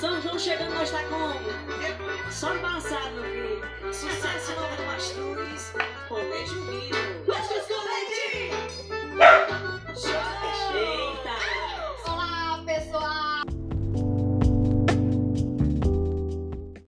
São João chegando, nós tá como? Só embaçado, meu filho. Sucesso no